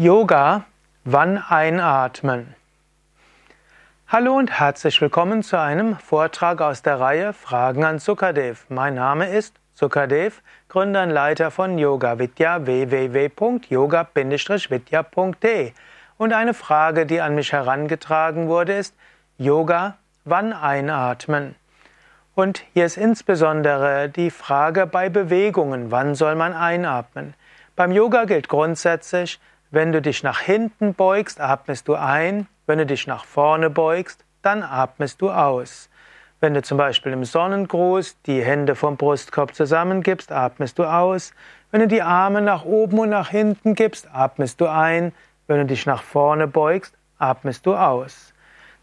Yoga, wann einatmen? Hallo und herzlich willkommen zu einem Vortrag aus der Reihe Fragen an Sukadev. Mein Name ist Sukadev, Gründer und Leiter von Yoga Vidya www.yoga-vidya.de. Und eine Frage, die an mich herangetragen wurde, ist Yoga, wann einatmen? Und hier ist insbesondere die Frage bei Bewegungen, wann soll man einatmen? Beim Yoga gilt grundsätzlich, wenn du dich nach hinten beugst, atmest du ein. Wenn du dich nach vorne beugst, dann atmest du aus. Wenn du zum Beispiel im Sonnengruß die Hände vom Brustkorb zusammengibst, atmest du aus. Wenn du die Arme nach oben und nach hinten gibst, atmest du ein. Wenn du dich nach vorne beugst, atmest du aus.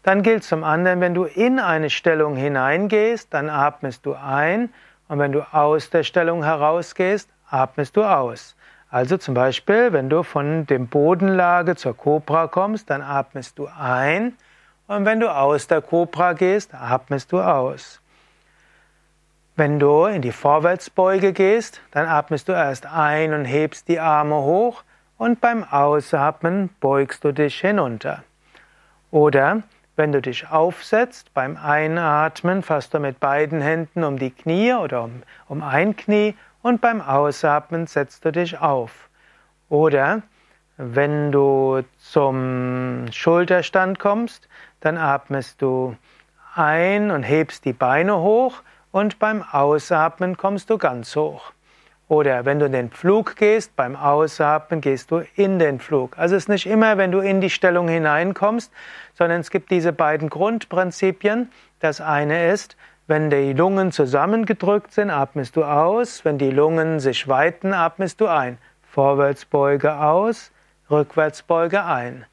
Dann gilt zum anderen, wenn du in eine Stellung hineingehst, dann atmest du ein. Und wenn du aus der Stellung herausgehst, atmest du aus. Also zum Beispiel, wenn du von dem Bodenlage zur Kobra kommst, dann atmest du ein und wenn du aus der Kobra gehst, atmest du aus. Wenn du in die Vorwärtsbeuge gehst, dann atmest du erst ein und hebst die Arme hoch und beim Ausatmen beugst du dich hinunter. Oder wenn du dich aufsetzt, beim Einatmen fasst du mit beiden Händen um die Knie oder um, um ein Knie und beim Ausatmen setzt du dich auf. Oder wenn du zum Schulterstand kommst, dann atmest du ein und hebst die Beine hoch und beim Ausatmen kommst du ganz hoch. Oder wenn du in den Flug gehst, beim Ausatmen gehst du in den Flug. Also es ist nicht immer, wenn du in die Stellung hineinkommst, sondern es gibt diese beiden Grundprinzipien. Das eine ist, wenn die Lungen zusammengedrückt sind, atmest du aus. Wenn die Lungen sich weiten, atmest du ein. Vorwärtsbeuge aus, Rückwärtsbeuge ein.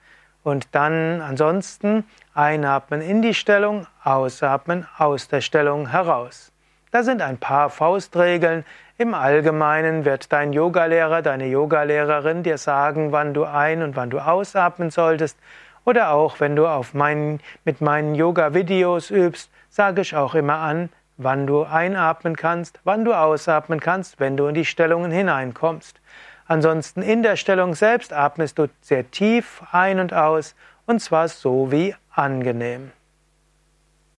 Und dann ansonsten einatmen in die Stellung, ausatmen aus der Stellung heraus. Da sind ein paar Faustregeln. Im Allgemeinen wird dein Yogalehrer, deine Yogalehrerin dir sagen, wann du ein- und wann du ausatmen solltest. Oder auch, wenn du mein, mit meinen Yoga-Videos übst, sage ich auch immer an, wann du einatmen kannst, wann du ausatmen kannst, wenn du in die Stellungen hineinkommst. Ansonsten in der Stellung selbst atmest du sehr tief ein und aus, und zwar so wie angenehm.